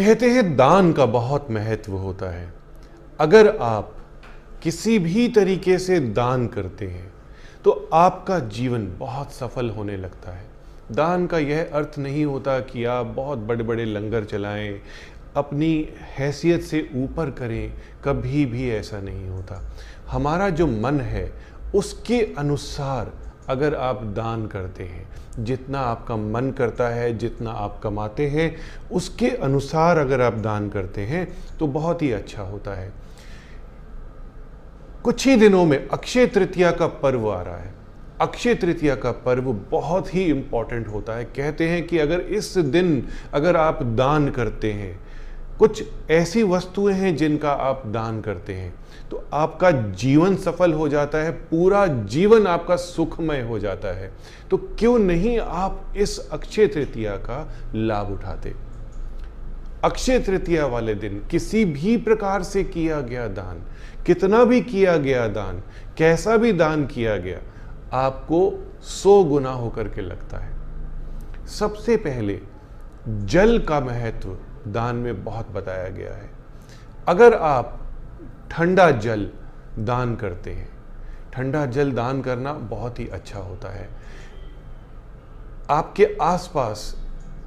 कहते हैं, दान का बहुत महत्व होता है। अगर आप किसी भी तरीके से दान करते हैं तो आपका जीवन बहुत सफल होने लगता है। दान का यह अर्थ नहीं होता कि आप बहुत बड़े बड़े लंगर चलाएँ, अपनी हैसियत से ऊपर करें, कभी भी ऐसा नहीं होता। हमारा जो मन है, उसके अनुसार अगर आप दान करते हैं, जितना आपका मन करता है, जितना आप कमाते हैं, उसके अनुसार अगर आप दान करते हैं तो बहुत ही अच्छा होता है। कुछ ही दिनों में अक्षय तृतीया का पर्व आ रहा है। अक्षय तृतीया का पर्व बहुत ही इंपॉर्टेंट होता है। कहते हैं कि अगर इस दिन अगर आप दान करते हैं कुछ ऐसी वस्तुएँ हैं जिनका आप दान करते हैं। तो आपका जीवन सफल हो जाता है, पूरा जीवन आपका सुखमय हो जाता है। तो क्यों नहीं आप इस अक्षय तृतीया का लाभ उठाते? अक्षय तृतीया वाले दिन किसी भी प्रकार से किया गया दान, कितना भी किया गया दान, कैसा भी दान किया गया, आपको सौ गुना होकर के लगता है। सबसे पहले जल का महत्व दान में बहुत बताया गया है। अगर आप ठंडा जल दान करते हैं, ठंडा जल दान करना बहुत ही अच्छा होता है। आपके आसपास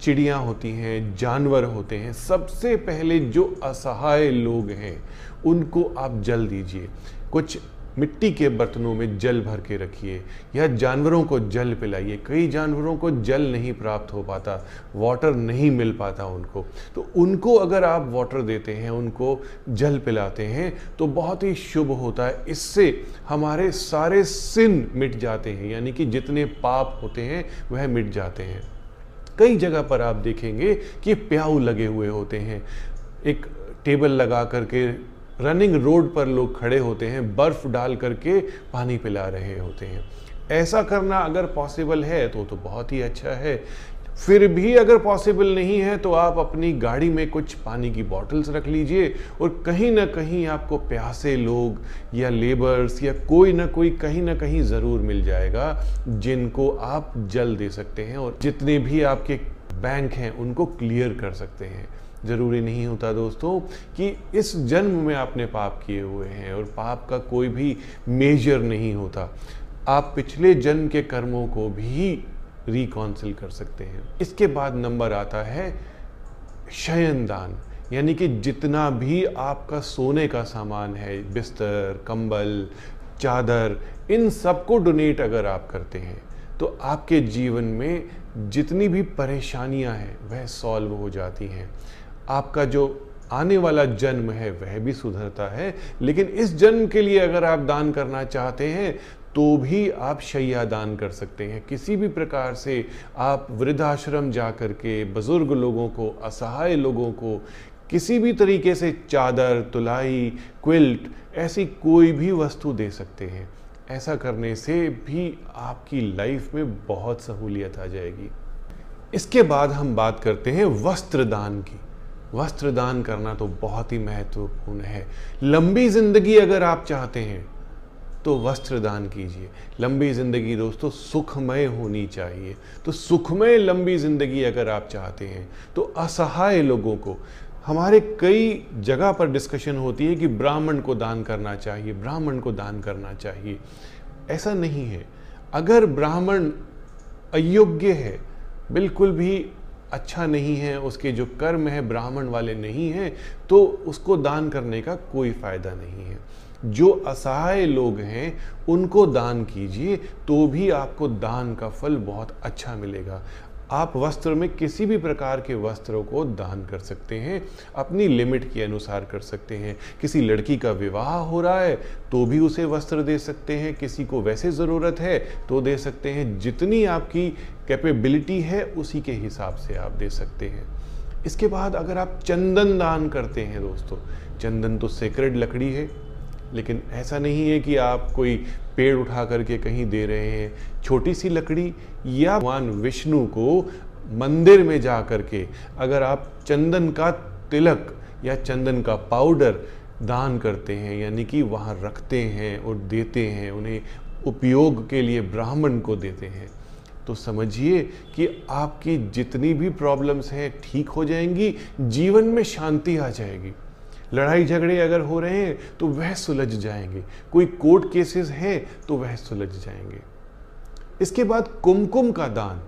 चिड़िया होती हैं, जानवर होते हैं, सबसे पहले जो असहाय लोग हैं, उनको आप जल दीजिए। कुछ मिट्टी के बर्तनों में जल भर के रखिए। या जानवरों को जल पिलाइए। कई जानवरों को जल नहीं प्राप्त हो पाता, वाटर नहीं मिल पाता उनको। तो उनको अगर आप वाटर देते हैं, उनको जल पिलाते हैं तो बहुत ही शुभ होता है। इससे हमारे सारे सिन मिट जाते हैं, यानी कि जितने पाप होते हैं, वह मिट जाते हैं। कई जगह पर आप देखेंगे कि प्याऊ लगे हुए होते हैं। एक टेबल लगा करके रनिंग रोड पर लोग खड़े होते हैं, बर्फ़ डाल करके पानी पिला रहे होते हैं। ऐसा करना अगर पॉसिबल है तो तो बहुत ही अच्छा है। फिर भी अगर पॉसिबल नहीं है तो आप अपनी गाड़ी में कुछ पानी की बॉटल्स रख लीजिए और कहीं ना कहीं आपको प्यासे लोग या लेबर्स या कोई ना कोई कहीं ना कहीं ज़रूर मिल जाएगा, जिनको आप जल दे सकते हैं और जितने भी आपके बैंक हैं उनको क्लियर कर सकते हैं। ज़रूरी नहीं होता दोस्तों कि इस जन्म में आपने पाप किए हुए हैं और पाप का कोई भी मेजर नहीं होता। आप पिछले जन्म के कर्मों को भी रिकॉन्सिल कर सकते हैं। इसके बाद नंबर आता है शयन दान यानी कि जितना भी आपका सोने का सामान है, बिस्तर, कंबल, चादर, इन सबको डोनेट अगर आप करते हैं तो आपके जीवन में जितनी भी परेशानियाँ हैं, वह सॉल्व हो जाती हैं। आपका जो आने वाला जन्म है, वह भी सुधरता है। लेकिन इस जन्म के लिए अगर आप दान करना चाहते हैं तो भी आप शैया दान कर सकते हैं। किसी भी प्रकार से आप वृद्धाश्रम जा कर के बुज़ुर्ग लोगों को, असहाय लोगों को, किसी भी तरीके से चादर, तुलाई, क्विल्ट, ऐसी कोई भी वस्तु दे सकते हैं। ऐसा करने से भी आपकी लाइफ में बहुत सहूलियत आ जाएगी। इसके बाद हम बात करते हैं वस्त्र दान की। वस्त्र दान करना तो बहुत ही महत्वपूर्ण है। लंबी ज़िंदगी अगर आप चाहते हैं तो वस्त्र दान कीजिए। लंबी ज़िंदगी दोस्तों, सुखमय होनी चाहिए। तो सुखमय लंबी ज़िंदगी अगर आप चाहते हैं तो असहाय लोगों को, हमारे कई जगह पर डिस्कशन होती है कि ब्राह्मण को दान करना चाहिए, ब्राह्मण को दान करना चाहिए। ऐसा नहीं है। अगर ब्राह्मण अयोग्य है, बिल्कुल भी अच्छा नहीं है, उसके जो कर्म है, ब्राह्मण वाले नहीं हैं तो उसको दान करने का कोई फ़ायदा नहीं है। जो असहाय लोग हैं, उनको दान कीजिए तो भी आपको दान का फल बहुत अच्छा मिलेगा। आप वस्त्र में किसी भी प्रकार के वस्त्रों को दान कर सकते हैं, अपनी लिमिट के अनुसार कर सकते हैं। किसी लड़की का विवाह हो रहा है तो भी उसे वस्त्र दे सकते हैं। किसी को वैसे ज़रूरत है तो दे सकते हैं। जितनी आपकी कैपेबिलिटी है, उसी के हिसाब से आप दे सकते हैं। इसके बाद अगर आप चंदन दान करते हैं दोस्तों, चंदन तो सेक्रेड लकड़ी है। लेकिन ऐसा नहीं है कि आप कोई पेड़ उठा करके कहीं दे रहे हैं। छोटी सी लकड़ी या भगवान विष्णु को मंदिर में जा करके अगर आप चंदन का तिलक या चंदन का पाउडर दान करते हैं, यानी कि वहाँ रखते हैं और देते हैं, उन्हें उपयोग के लिए ब्राह्मण को देते हैं तो समझिए कि आपकी जितनी भी प्रॉब्लम्स हैं, ठीक हो जाएँगी, जीवन में शांति आ जाएगी। लड़ाई झगड़े अगर हो रहे हैं तो वह सुलझ जाएँगे। कोई कोर्ट केसेस हैं तो वह सुलझ जाएँगे। इसके बाद कुमकुम का दान,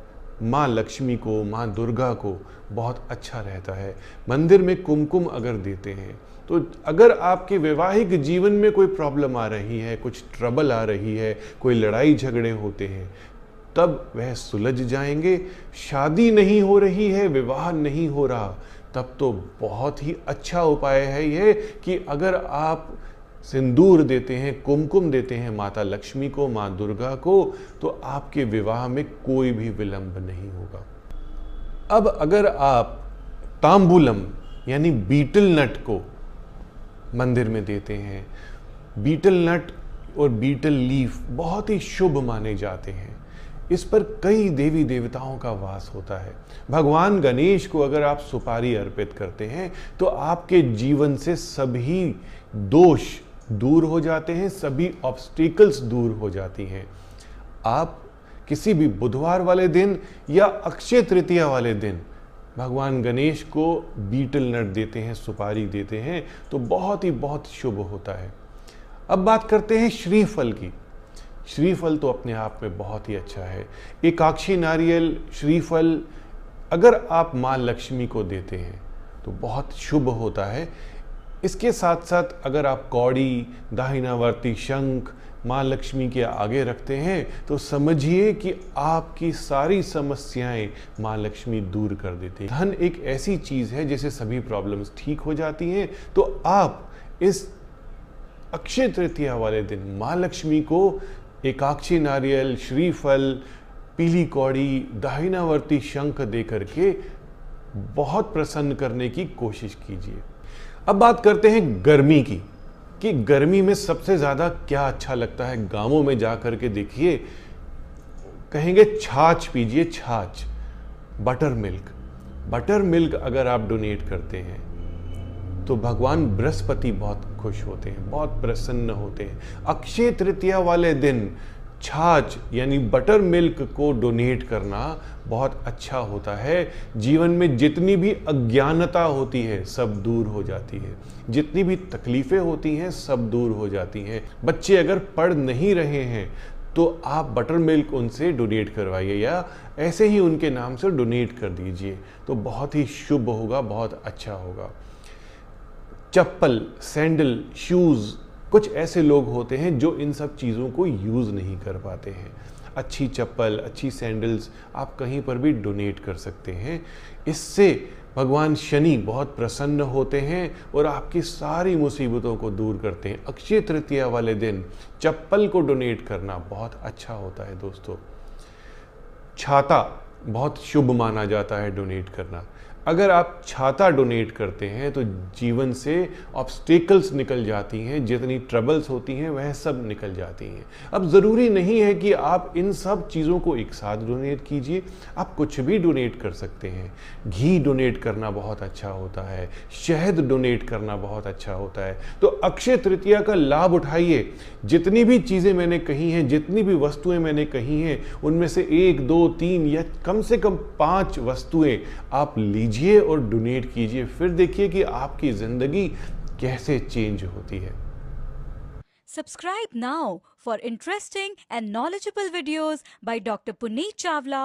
माँ लक्ष्मी को, माँ दुर्गा को बहुत अच्छा रहता है। मंदिर में कुमकुम अगर देते हैं तो अगर आपके वैवाहिक जीवन में कोई प्रॉब्लम आ रही है, कुछ ट्रबल आ रही है, कोई लड़ाई झगड़े होते हैं, तब वह सुलझ जाएँगे। शादी नहीं हो रही है, विवाह नहीं हो रहा तब तो बहुत ही अच्छा उपाय है यह कि अगर आप सिंदूर देते हैं, कुमकुम देते हैं माता लक्ष्मी को, माँ दुर्गा को तो आपके विवाह में कोई भी विलंब नहीं होगा। अब अगर आप तांबुलम यानी बीटल नट को मंदिर में देते हैं, बीटल नट और बीटल लीफ बहुत ही शुभ माने जाते हैं। इस पर कई देवी देवताओं का वास होता है। भगवान गणेश को अगर आप सुपारी अर्पित करते हैं तो आपके जीवन से सभी दोष दूर हो जाते हैं, सभी ऑब्स्टिकल्स दूर हो जाती हैं। आप किसी भी बुधवार वाले दिन या अक्षय तृतीया वाले दिन भगवान गणेश को बीटल नट देते हैं, सुपारी देते हैं तो बहुत ही बहुत शुभ होता है। अब बात करते हैं श्रीफल की। श्रीफल तो अपने आप में बहुत ही अच्छा है। एकाक्षी नारियल, श्रीफल, अगर आप माँ लक्ष्मी को देते हैं तो बहुत शुभ होता है। इसके साथ साथ अगर आप कौड़ी, दाहिनावर्ती शंख माँ लक्ष्मी के आगे रखते हैं तो समझिए कि आपकी सारी समस्याएँ माँ लक्ष्मी दूर कर देती है। धन एक ऐसी चीज़ है जिसे सभी प्रॉब्लम्स ठीक हो जाती हैं। तो आप इस अक्षय तृतीया वाले दिन माँ लक्ष्मी को एकाक्षी नारियल, श्रीफल, पीली कौड़ी, दाहिनावर्ती शंख दे करके बहुत प्रसन्न करने की कोशिश कीजिए। अब बात करते हैं गर्मी की, कि गर्मी में सबसे ज़्यादा क्या अच्छा लगता है? गाँवों में जा कर के देखिए, कहेंगे छाछ पीजिए, छाछ बटर मिल्क बटर मिल्क अगर आप डोनेट करते हैं तो भगवान बृहस्पति बहुत खुश होते हैं, बहुत प्रसन्न होते हैं। अक्षय तृतीया वाले दिन छाछ यानी बटर मिल्क को डोनेट करना बहुत अच्छा होता है। जीवन में जितनी भी अज्ञानता होती है, सब दूर हो जाती है। जितनी भी तकलीफ़ें होती हैं, सब दूर हो जाती हैं। बच्चे अगर पढ़ नहीं रहे हैं तो आप बटर मिल्क उनसे डोनेट करवाइए या ऐसे ही उनके नाम से डोनेट कर दीजिए। तो बहुत ही शुभ होगा, बहुत अच्छा होगा। चप्पल सैंडल शूज़ कुछ ऐसे लोग होते हैं जो इन सब चीज़ों को यूज़ नहीं कर पाते हैं। अच्छी चप्पल, अच्छी सैंडल्स आप कहीं पर भी डोनेट कर सकते हैं। इससे भगवान शनि बहुत प्रसन्न होते हैं और आपकी सारी मुसीबतों को दूर करते हैं। अक्षय तृतीया वाले दिन चप्पल को डोनेट करना बहुत अच्छा होता है दोस्तों। छाता बहुत शुभ माना जाता है डोनेट करना। अगर आप छाता डोनेट करते हैं तो जीवन से ऑब्स्टेकल्स निकल जाती हैं, जितनी ट्रबल्स होती हैं, वह सब निकल जाती हैं। अब ज़रूरी नहीं है कि आप इन सब चीज़ों को एक साथ डोनेट कीजिए। आप कुछ भी डोनेट कर सकते हैं। घी डोनेट करना बहुत अच्छा होता है। शहद डोनेट करना बहुत अच्छा होता है। तो अक्षय तृतीया का लाभ उठाइए। जितनी भी चीज़ें मैंने कही हैं, जितनी भी वस्तुएँ मैंने कही हैं, उनमें से एक, दो, तीन या कम से कम पाँच वस्तुएँ आप लीजिए। कीजिए और डोनेट कीजिए। फिर देखिए कि आपकी ज़िंदगी कैसे चेंज होती है। Subscribe now for interesting and knowledgeable videos by doctor Puneet Chawla